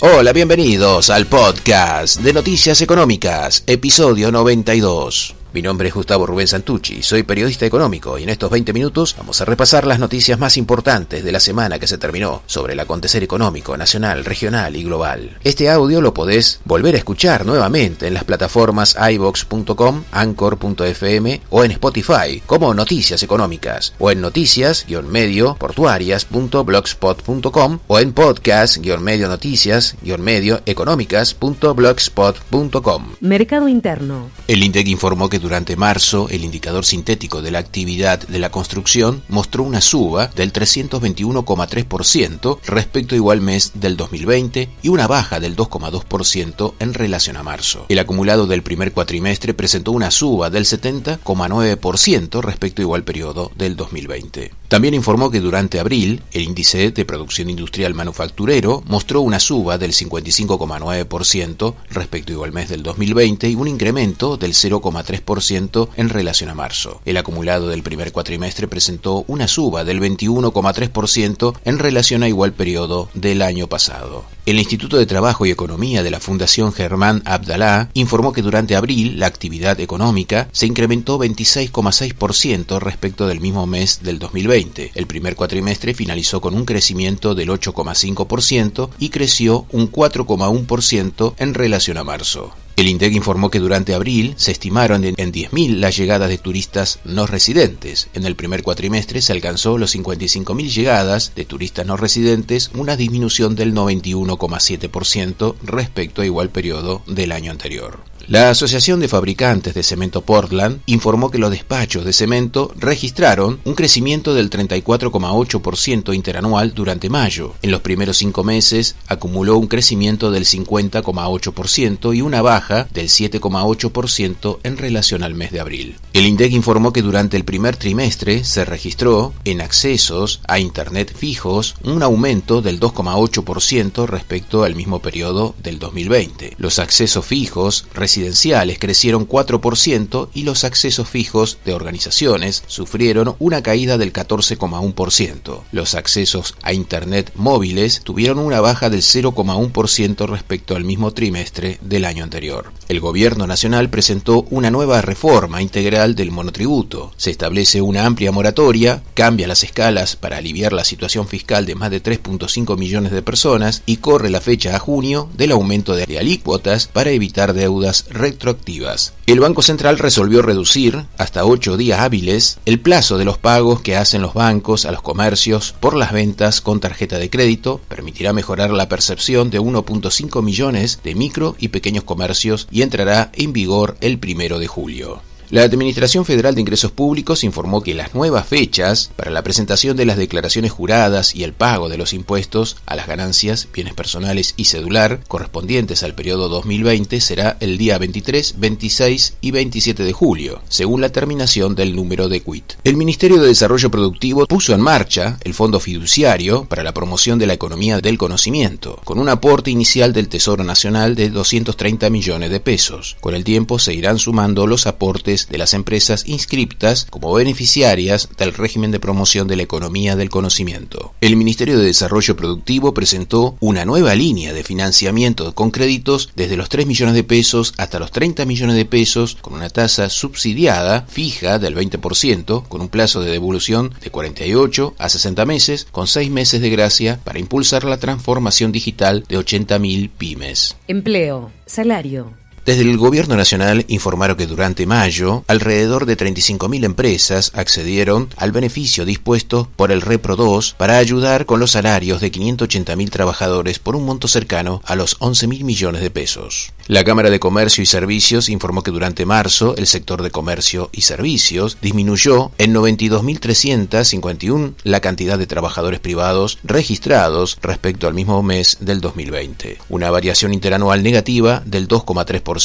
Hola, bienvenidos al podcast de Noticias Económicas, episodio 92. Mi nombre es Gustavo Rubén Santucci, soy periodista económico y en estos 20 minutos vamos a repasar las noticias más importantes de la semana que se terminó sobre el acontecer económico nacional, regional y global. Este audio lo podés volver a escuchar nuevamente en las plataformas ibox.com, anchor.fm o en Spotify como Noticias Económicas o en noticias-medio portuarias.blogspot.com o en podcast-medio noticias-medio económicas.blogspot.com. Mercado Interno. El INDEC informó que durante marzo el indicador sintético de la actividad de la construcción mostró una suba del 321,3% respecto a igual mes del 2020 y una baja del 2,2% en relación a marzo. El acumulado del primer cuatrimestre presentó una suba del 70,9% respecto a igual periodo del 2020. También informó que durante abril el índice de producción industrial manufacturero mostró una suba del 55,9% respecto a igual mes del 2020 y un incremento del 0,3% en relación a marzo. El acumulado del primer cuatrimestre presentó una suba del 21,3% en relación a igual periodo del año pasado. El Instituto de Trabajo y Economía de la Fundación Germán Abdalá informó que durante abril la actividad económica se incrementó 26,6% respecto del mismo mes del 2020. El primer cuatrimestre finalizó con un crecimiento del 8,5% y creció un 4,1% en relación a marzo. El INDEC informó que durante abril se estimaron en 10.000 las llegadas de turistas no residentes. En el primer cuatrimestre se alcanzó los 55.000 llegadas de turistas no residentes, una disminución del 91,7% respecto a igual periodo del año anterior. La Asociación de Fabricantes de Cemento Portland informó que los despachos de cemento registraron un crecimiento del 34,8% interanual durante mayo. En los primeros cinco meses acumuló un crecimiento del 50,8% y una baja del 7,8% en relación al mes de abril. El INDEC informó que durante el primer trimestre se registró en accesos a Internet fijos un aumento del 2,8% respecto al mismo periodo del 2020. Los accesos fijos residenciales crecieron 4% y los accesos fijos de organizaciones sufrieron una caída del 14,1%. Los accesos a Internet móviles tuvieron una baja del 0,1% respecto al mismo trimestre del año anterior. El gobierno nacional presentó una nueva reforma integral del monotributo. Se establece una amplia moratoria, cambia las escalas para aliviar la situación fiscal de más de 3.5 millones de personas y corre la fecha a junio del aumento de alícuotas para evitar deudas retroactivas. El Banco Central resolvió reducir hasta ocho días hábiles el plazo de los pagos que hacen los bancos a los comercios por las ventas con tarjeta de crédito, permitirá mejorar la percepción de 1.5 millones de micro y pequeños comercios y entrará en vigor el primero de julio. La Administración Federal de Ingresos Públicos informó que las nuevas fechas para la presentación de las declaraciones juradas y el pago de los impuestos a las ganancias, bienes personales y cedular correspondientes al periodo 2020 será el día 23, 26 y 27 de julio, según la terminación del número de quit. El Ministerio de Desarrollo Productivo puso en marcha el Fondo Fiduciario para la promoción de la economía del conocimiento, con un aporte inicial del Tesoro Nacional de 230 millones de pesos. Con el tiempo se irán sumando los aportes de las empresas inscriptas como beneficiarias del régimen de promoción de la economía del conocimiento. El Ministerio de Desarrollo Productivo presentó una nueva línea de financiamiento con créditos desde los 3 millones de pesos hasta los 30 millones de pesos con una tasa subsidiada fija del 20% con un plazo de devolución de 48 a 60 meses con 6 meses de gracia para impulsar la transformación digital de 80.000 pymes. Empleo, salario, desde el Gobierno Nacional informaron que durante mayo alrededor de 35.000 empresas accedieron al beneficio dispuesto por el Repro 2 para ayudar con los salarios de 580.000 trabajadores por un monto cercano a los 11.000 millones de pesos. La Cámara de Comercio y Servicios informó que durante marzo el sector de comercio y servicios disminuyó en 92.351 la cantidad de trabajadores privados registrados respecto al mismo mes del 2020, una variación interanual negativa del 2,3%.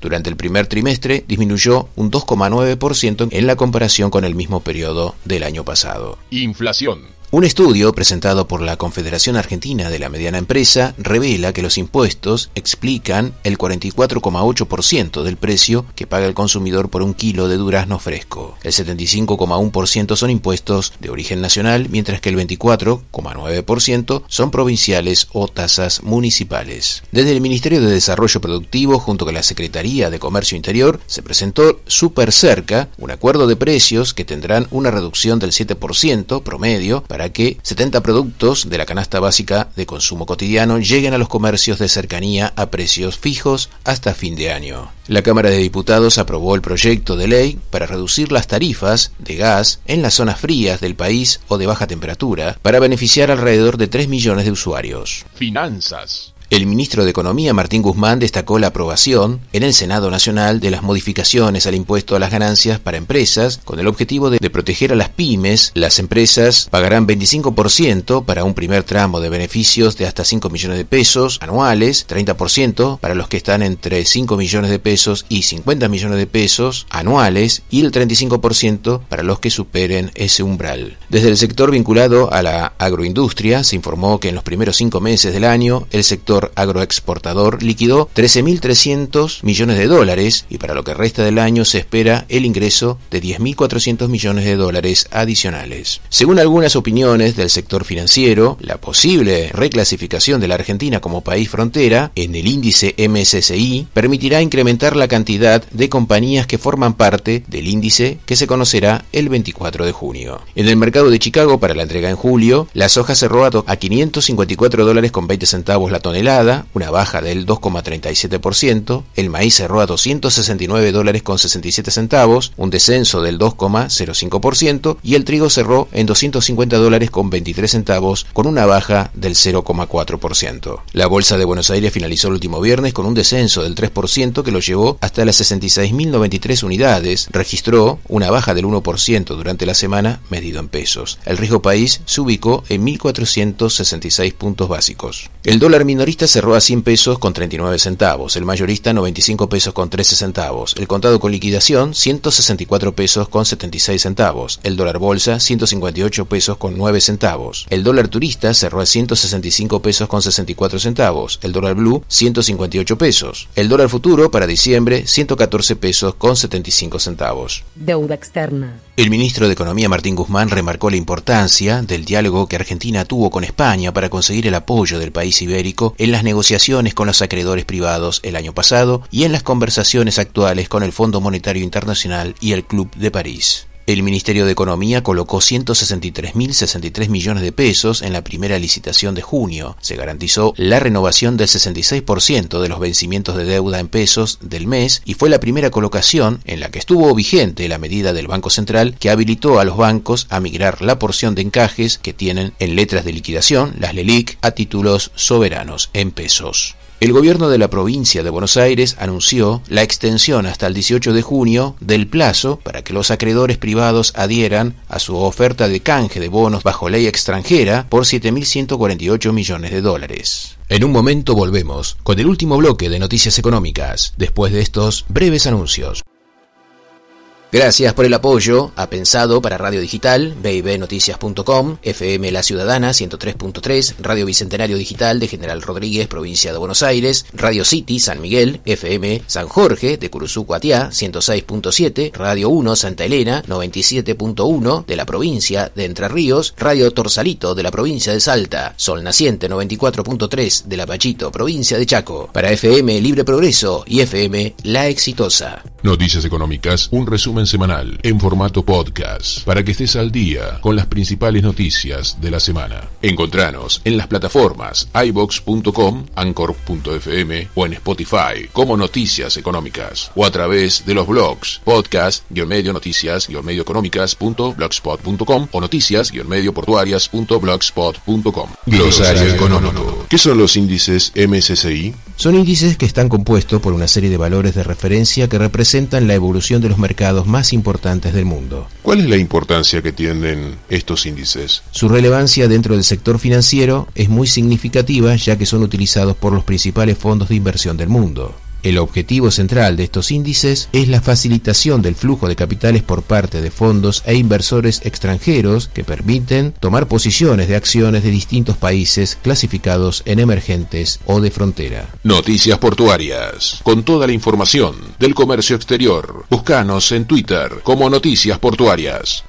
Durante el primer trimestre disminuyó un 2,9% en la comparación con el mismo periodo del año pasado. Inflación. Un estudio presentado por la Confederación Argentina de la Mediana Empresa revela que los impuestos explican el 44,8% del precio que paga el consumidor por un kilo de durazno fresco. El 75,1% son impuestos de origen nacional, mientras que el 24,9% son provinciales o tasas municipales. Desde el Ministerio de Desarrollo Productivo, junto con la Secretaría de Comercio Interior, se presentó súper cerca un acuerdo de precios que tendrán una reducción del 7% promedio para que 70 productos de la canasta básica de consumo cotidiano lleguen a los comercios de cercanía a precios fijos hasta fin de año. La Cámara de Diputados aprobó el proyecto de ley para reducir las tarifas de gas en las zonas frías del país o de baja temperatura para beneficiar alrededor de 3 millones de usuarios. Finanzas. El ministro de Economía, Martín Guzmán, destacó la aprobación en el Senado Nacional de las modificaciones al impuesto a las ganancias para empresas con el objetivo de, proteger a las pymes. Las empresas pagarán 25% para un primer tramo de beneficios de hasta 5 millones de pesos anuales, 30% para los que están entre 5 millones de pesos y 50 millones de pesos anuales y el 35% para los que superen ese umbral. Desde el sector vinculado a la agroindustria se informó que en los primeros cinco meses del año el sector agroexportador liquidó 13.300 millones de dólares y para lo que resta del año se espera el ingreso de 10.400 millones de dólares adicionales. Según algunas opiniones del sector financiero, la posible reclasificación de la Argentina como país frontera en el índice MSCI permitirá incrementar la cantidad de compañías que forman parte del índice que se conocerá el 24 de junio. En el mercado de Chicago para la entrega en julio, la soja cerró a 554 dólares con 20 centavos la tonelada una baja del 2,37%, el maíz cerró a 269 dólares con 67 centavos, un descenso del 2,05% y el trigo cerró en 250 dólares con 23 centavos con una baja del 0,4%. La bolsa de Buenos Aires finalizó el último viernes con un descenso del 3% que lo llevó hasta las 66.093 unidades, registró una baja del 1% durante la semana medido en pesos. El riesgo país se ubicó en 1.466 puntos básicos. El dólar minorista cerró a 100 pesos con 39 centavos, el mayorista 95 pesos con 13 centavos, el contado con liquidación 164 pesos con 76 centavos, el dólar bolsa 158 pesos con 9 centavos, el dólar turista cerró a 165 pesos con 64 centavos, el dólar blue 158 pesos, el dólar futuro para diciembre 114 pesos con 75 centavos. Deuda externa. El ministro de Economía Martín Guzmán remarcó la importancia del diálogo que Argentina tuvo con España para conseguir el apoyo del país ibérico en las negociaciones con los acreedores privados el año pasado y en las conversaciones actuales con el Fondo Monetario Internacional y el Club de París. El Ministerio de Economía colocó 163.063 millones de pesos en la primera licitación de junio. Se garantizó la renovación del 66% de los vencimientos de deuda en pesos del mes y fue la primera colocación en la que estuvo vigente la medida del Banco Central que habilitó a los bancos a migrar la porción de encajes que tienen en letras de liquidación, las LELIC, a títulos soberanos en pesos. El gobierno de la provincia de Buenos Aires anunció la extensión hasta el 18 de junio del plazo para que los acreedores privados adhieran a su oferta de canje de bonos bajo ley extranjera por 7.148 millones de dólares. En un momento volvemos con el último bloque de noticias económicas, después de estos breves anuncios. Gracias por el apoyo a Pensado para Radio Digital, bibnoticias.com, FM La Ciudadana 103.3, Radio Bicentenario Digital de General Rodríguez, provincia de Buenos Aires, Radio City San Miguel, FM San Jorge de Curuzú Cuatiá 106.7, Radio 1 Santa Elena 97.1 de la provincia de Entre Ríos, Radio Torsalito de la provincia de Salta, Sol Naciente 94.3 de La Pachito, provincia de Chaco, para FM Libre Progreso y FM La Exitosa. Noticias Económicas, un resumen semanal en formato podcast para que estés al día con las principales noticias de la semana. Encontranos en las plataformas ibox.com, anchor.fm o en Spotify como Noticias Económicas o a través de los blogs podcast medio noticias medio económicas.blogspot.com o noticias medio portuarias.blogspot.com. Glosario económico. ¿Qué son los índices MSCI? Son índices que están compuestos por una serie de valores de referencia que representan la evolución de los mercados más importantes del mundo. ¿Cuál es la importancia que tienen estos índices? Su relevancia dentro del sector financiero es muy significativa ya que son utilizados por los principales fondos de inversión del mundo. El objetivo central de estos índices es la facilitación del flujo de capitales por parte de fondos e inversores extranjeros que permiten tomar posiciones de acciones de distintos países clasificados en emergentes o de frontera. Noticias portuarias. Con toda la información del comercio exterior. Búscanos en Twitter como Noticias Portuarias.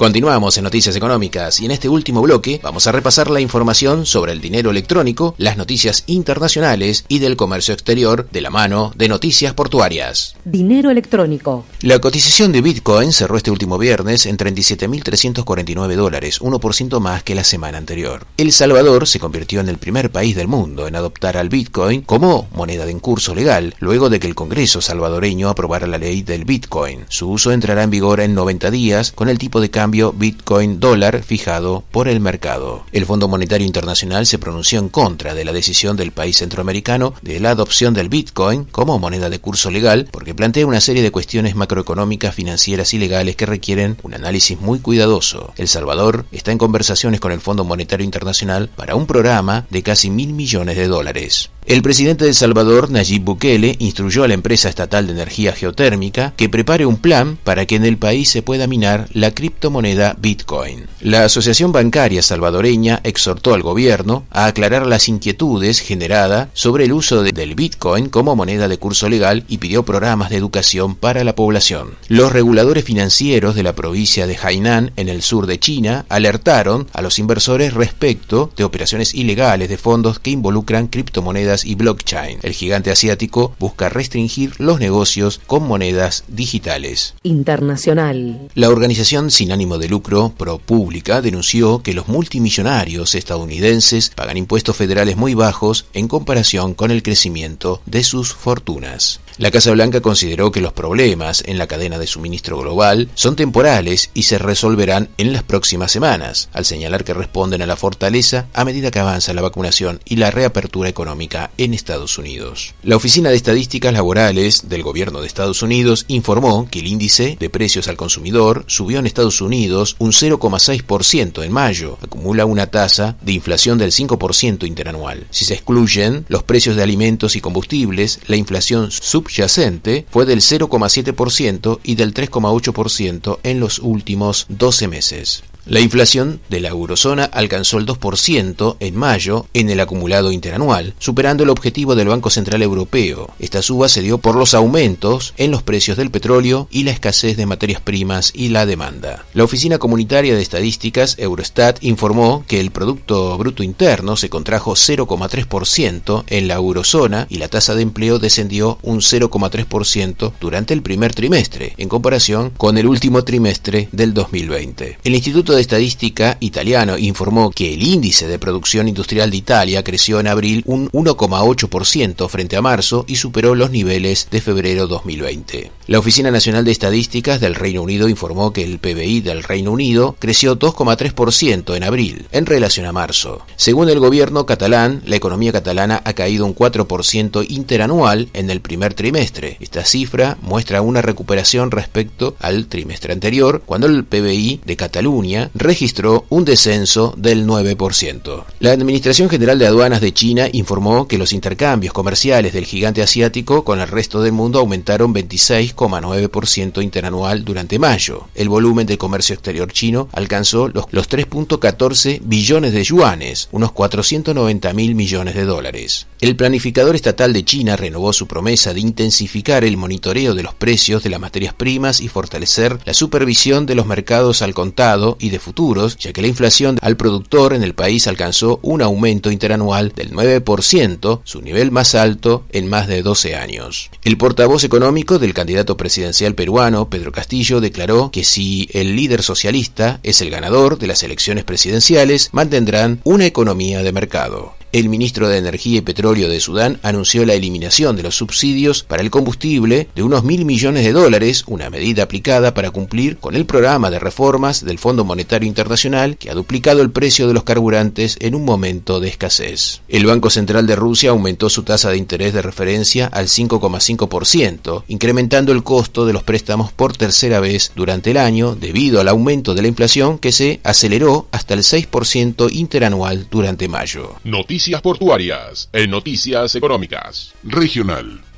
Continuamos en Noticias Económicas y en este último bloque vamos a repasar la información sobre el dinero electrónico, las noticias internacionales y del comercio exterior de la mano de Noticias Portuarias. Dinero electrónico. La cotización de Bitcoin cerró este último viernes en 37.349 dólares, 1% más que la semana anterior. El Salvador se convirtió en el primer país del mundo en adoptar al Bitcoin como moneda de curso legal, luego de que el Congreso salvadoreño aprobara la ley del Bitcoin. Su uso entrará en vigor en 90 días con el tipo de cambio Bitcoin dólar fijado por el mercado. El Fondo Monetario Internacional se pronunció en contra de la decisión del país centroamericano de la adopción del Bitcoin como moneda de curso legal porque plantea una serie de cuestiones macroeconómicas, financieras y legales que requieren un análisis muy cuidadoso. El Salvador está en conversaciones con el Fondo Monetario Internacional para un programa de casi mil millones de dólares. El presidente de Salvador, Nayib Bukele, instruyó a la empresa estatal de energía geotérmica que prepare un plan para que en el país se pueda minar la criptomoneda Bitcoin. La Asociación Bancaria Salvadoreña exhortó al gobierno a aclarar las inquietudes generadas sobre el uso del Bitcoin como moneda de curso legal y pidió programas de educación para la población. Los reguladores financieros de la provincia de Hainan, en el sur de China, alertaron a los inversores respecto de operaciones ilegales de fondos que involucran criptomonedas y blockchain. El gigante asiático busca restringir los negocios con monedas digitales. Internacional. La organización sin ánimo de lucro ProPublica denunció que los multimillonarios estadounidenses pagan impuestos federales muy bajos en comparación con el crecimiento de sus fortunas. La Casa Blanca consideró que los problemas en la cadena de suministro global son temporales y se resolverán en las próximas semanas, al señalar que responden a la fortaleza a medida que avanza la vacunación y la reapertura económica en Estados Unidos. La Oficina de Estadísticas Laborales del Gobierno de Estados Unidos informó que el índice de precios al consumidor subió en Estados Unidos un 0,6% en mayo, acumula una tasa de inflación del 5% interanual. Si se excluyen los precios de alimentos y combustibles, la inflación sub subyacente fue del 0,7% y del 3,8% en los últimos 12 meses. La inflación de la eurozona alcanzó el 2% en mayo en el acumulado interanual, superando el objetivo del Banco Central Europeo. Esta suba se dio por los aumentos en los precios del petróleo y la escasez de materias primas y la demanda. La Oficina Comunitaria de Estadísticas, Eurostat, informó que el Producto Bruto Interno se contrajo 0,3% en la eurozona y la tasa de empleo descendió un 0,3% durante el primer trimestre, en comparación con el último trimestre del 2020. El Instituto de Estadística italiano informó que el índice de producción industrial de Italia creció en abril un 1,8% frente a marzo y superó los niveles de febrero 2020. La Oficina Nacional de Estadísticas del Reino Unido informó que el PBI del Reino Unido creció 2,3% en abril en relación a marzo. Según el gobierno catalán, la economía catalana ha caído un 4% interanual en el primer trimestre. Esta cifra muestra una recuperación respecto al trimestre anterior, cuando el PBI de Cataluña registró un descenso del 9%. La Administración General de Aduanas de China informó que los intercambios comerciales del gigante asiático con el resto del mundo aumentaron 26,9% interanual durante mayo. El volumen de comercio exterior chino alcanzó los, 3.14 billones de yuanes, unos 490 mil millones de dólares. El planificador estatal de China renovó su promesa de intensificar el monitoreo de los precios de las materias primas y fortalecer la supervisión de los mercados al contado y de futuros, ya que la inflación al productor en el país alcanzó un aumento interanual del 9%, su nivel más alto en más de 12 años. El portavoz económico del candidato presidencial peruano, Pedro Castillo, declaró que si el líder socialista es el ganador de las elecciones presidenciales, mantendrán una economía de mercado. El ministro de Energía y Petróleo de Sudán anunció la eliminación de los subsidios para el combustible de unos mil millones de dólares, una medida aplicada para cumplir con el programa de reformas del Fondo Monetario Internacional que ha duplicado el precio de los carburantes en un momento de escasez. El Banco Central de Rusia aumentó su tasa de interés de referencia al 5,5%, incrementando el costo de los préstamos por tercera vez durante el año debido al aumento de la inflación que se aceleró hasta el 6% interanual durante mayo. Noticias portuarias en Noticias Económicas. Regional.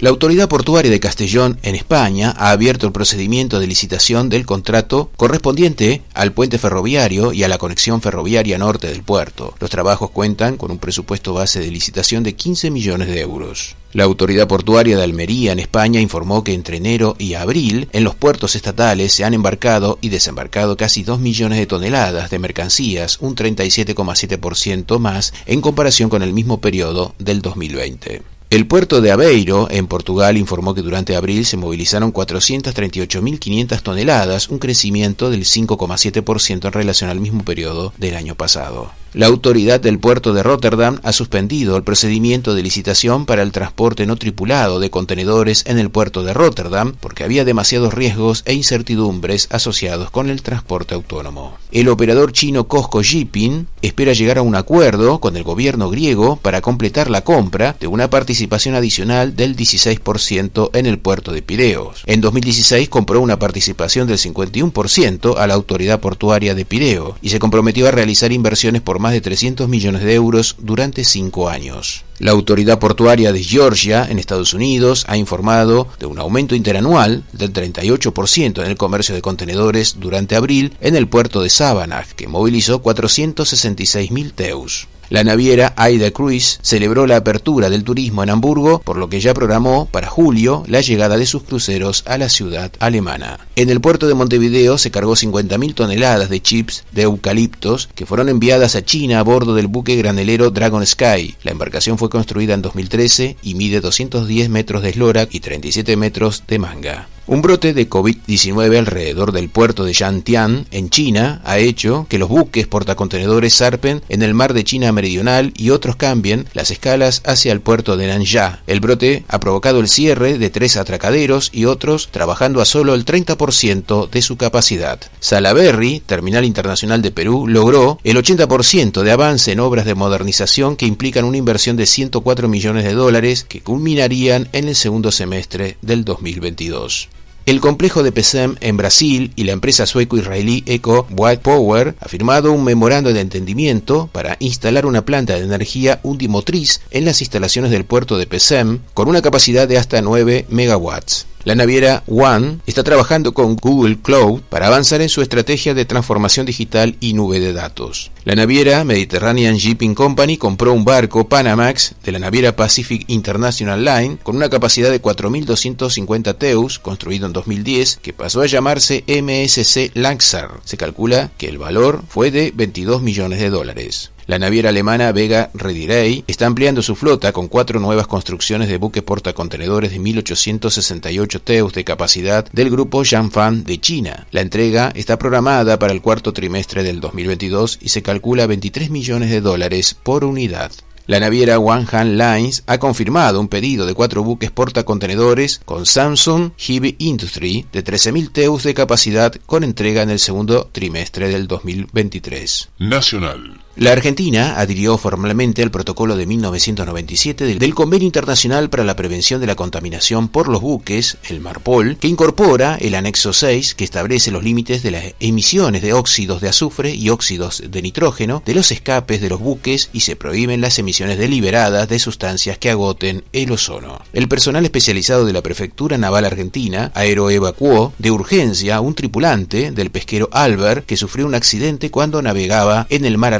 La Autoridad Portuaria de Castellón, en España, ha abierto el procedimiento de licitación del contrato correspondiente al puente ferroviario y a la conexión ferroviaria norte del puerto. Los trabajos cuentan con un presupuesto base de licitación de 15 millones de euros. La Autoridad Portuaria de Almería, en España, informó que entre enero y abril, en los puertos estatales se han embarcado y desembarcado casi 2 millones de toneladas de mercancías, un 37,7% más en comparación con el mismo periodo del 2020. El puerto de Aveiro, en Portugal, informó que durante abril se movilizaron 438.500 toneladas, un crecimiento del 5,7% en relación al mismo periodo del año pasado. La autoridad del puerto de Rotterdam ha suspendido el procedimiento de licitación para el transporte no tripulado de contenedores en el puerto de Rotterdam porque había demasiados riesgos e incertidumbres asociados con el transporte autónomo. El operador chino Costco Shipping espera llegar a un acuerdo con el gobierno griego para completar la compra de una participación adicional del 16% en el puerto de Pireos. En 2016 compró una participación del 51% a la autoridad portuaria de Pireo y se comprometió a realizar inversiones por más de 300 millones de euros durante cinco años. La autoridad portuaria de Georgia, en Estados Unidos, ha informado de un aumento interanual del 38% en el comercio de contenedores durante abril en el puerto de Savannah, que movilizó 466.000 teus. La naviera Aida Cruise celebró la apertura del turismo en Hamburgo, por lo que ya programó para julio la llegada de sus cruceros a la ciudad alemana. En el puerto de Montevideo se cargó 50.000 toneladas de chips de eucaliptos que fueron enviadas a China a bordo del buque granelero Dragon Sky. La embarcación fue construida en 2013 y mide 210 metros de eslora y 37 metros de manga. Un brote de COVID-19 alrededor del puerto de Yantian, en China, ha hecho que los buques portacontenedores zarpen en el mar de China Meridional y otros cambien las escalas hacia el puerto de Nanya. El brote ha provocado el cierre de tres atracaderos y otros trabajando a solo el 30% de su capacidad. Salaberry, Terminal Internacional de Perú, logró el 80% de avance en obras de modernización que implican una inversión de 104 millones de dólares que culminarían en el segundo semestre del 2022. El complejo de PSEM en Brasil y la empresa sueco-israelí Eco White Power ha firmado un memorando de entendimiento para instalar una planta de energía undimotriz en las instalaciones del puerto de PSEM con una capacidad de hasta 9 megawatts. La naviera One está trabajando con Google Cloud para avanzar en su estrategia de transformación digital y nube de datos. La naviera Mediterranean Shipping Company compró un barco Panamax de la naviera Pacific International Line con una capacidad de 4.250 teus, construido en 2010, que pasó a llamarse MSC Langsar. Se calcula que el valor fue de 22 millones de dólares. La naviera alemana Vega Redirei está ampliando su flota con cuatro nuevas construcciones de buques portacontenedores de 1868 teus de capacidad del grupo Jiangfan de China. La entrega está programada para el cuarto trimestre del 2022 y se calcula 23 millones de dólares por unidad. La naviera Hand Lines ha confirmado un pedido de cuatro buques portacontenedores con Samsung Heavy Industry de 13.000 teus de capacidad con entrega en el segundo trimestre del 2023. Nacional. La Argentina adhirió formalmente al protocolo de 1997 del Convenio Internacional para la Prevención de la Contaminación por los Buques, el MARPOL, que incorpora el anexo 6 que establece los límites de las emisiones de óxidos de azufre y óxidos de nitrógeno de los escapes de los buques y se prohíben las emisiones deliberadas de sustancias que agoten el ozono. El personal especializado de la Prefectura Naval Argentina aeroevacuó de urgencia a un tripulante del pesquero Albert que sufrió un accidente cuando navegaba en el mar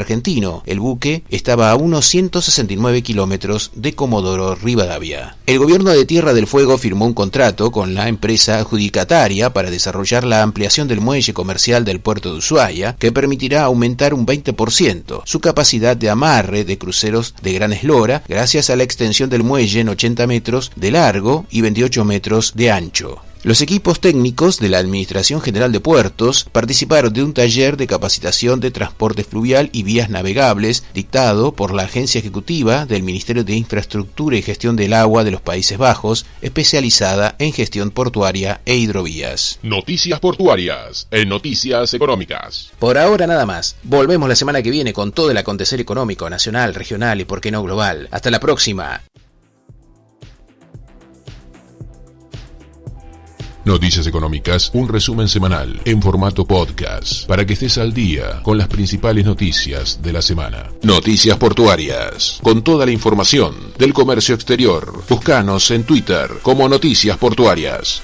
el buque estaba a unos 169 kilómetros de Comodoro Rivadavia. El gobierno de Tierra del Fuego firmó un contrato con la empresa adjudicataria para desarrollar la ampliación del muelle comercial del puerto de Ushuaia, que permitirá aumentar un 20% su capacidad de amarre de cruceros de gran eslora gracias a la extensión del muelle en 80 metros de largo y 28 metros de ancho. Los equipos técnicos de la Administración General de Puertos participaron de un taller de capacitación de transporte fluvial y vías navegables dictado por la Agencia Ejecutiva del Ministerio de Infraestructura y Gestión del Agua de los Países Bajos, especializada en gestión portuaria e hidrovías. Noticias portuarias en Noticias Económicas. Por ahora nada más. Volvemos la semana que viene con todo el acontecer económico, nacional, regional y por qué no global. Hasta la próxima. Noticias Económicas, un resumen semanal en formato podcast para que estés al día con las principales noticias de la semana. Noticias Portuarias, con toda la información del comercio exterior. Buscanos en Twitter como Noticias Portuarias.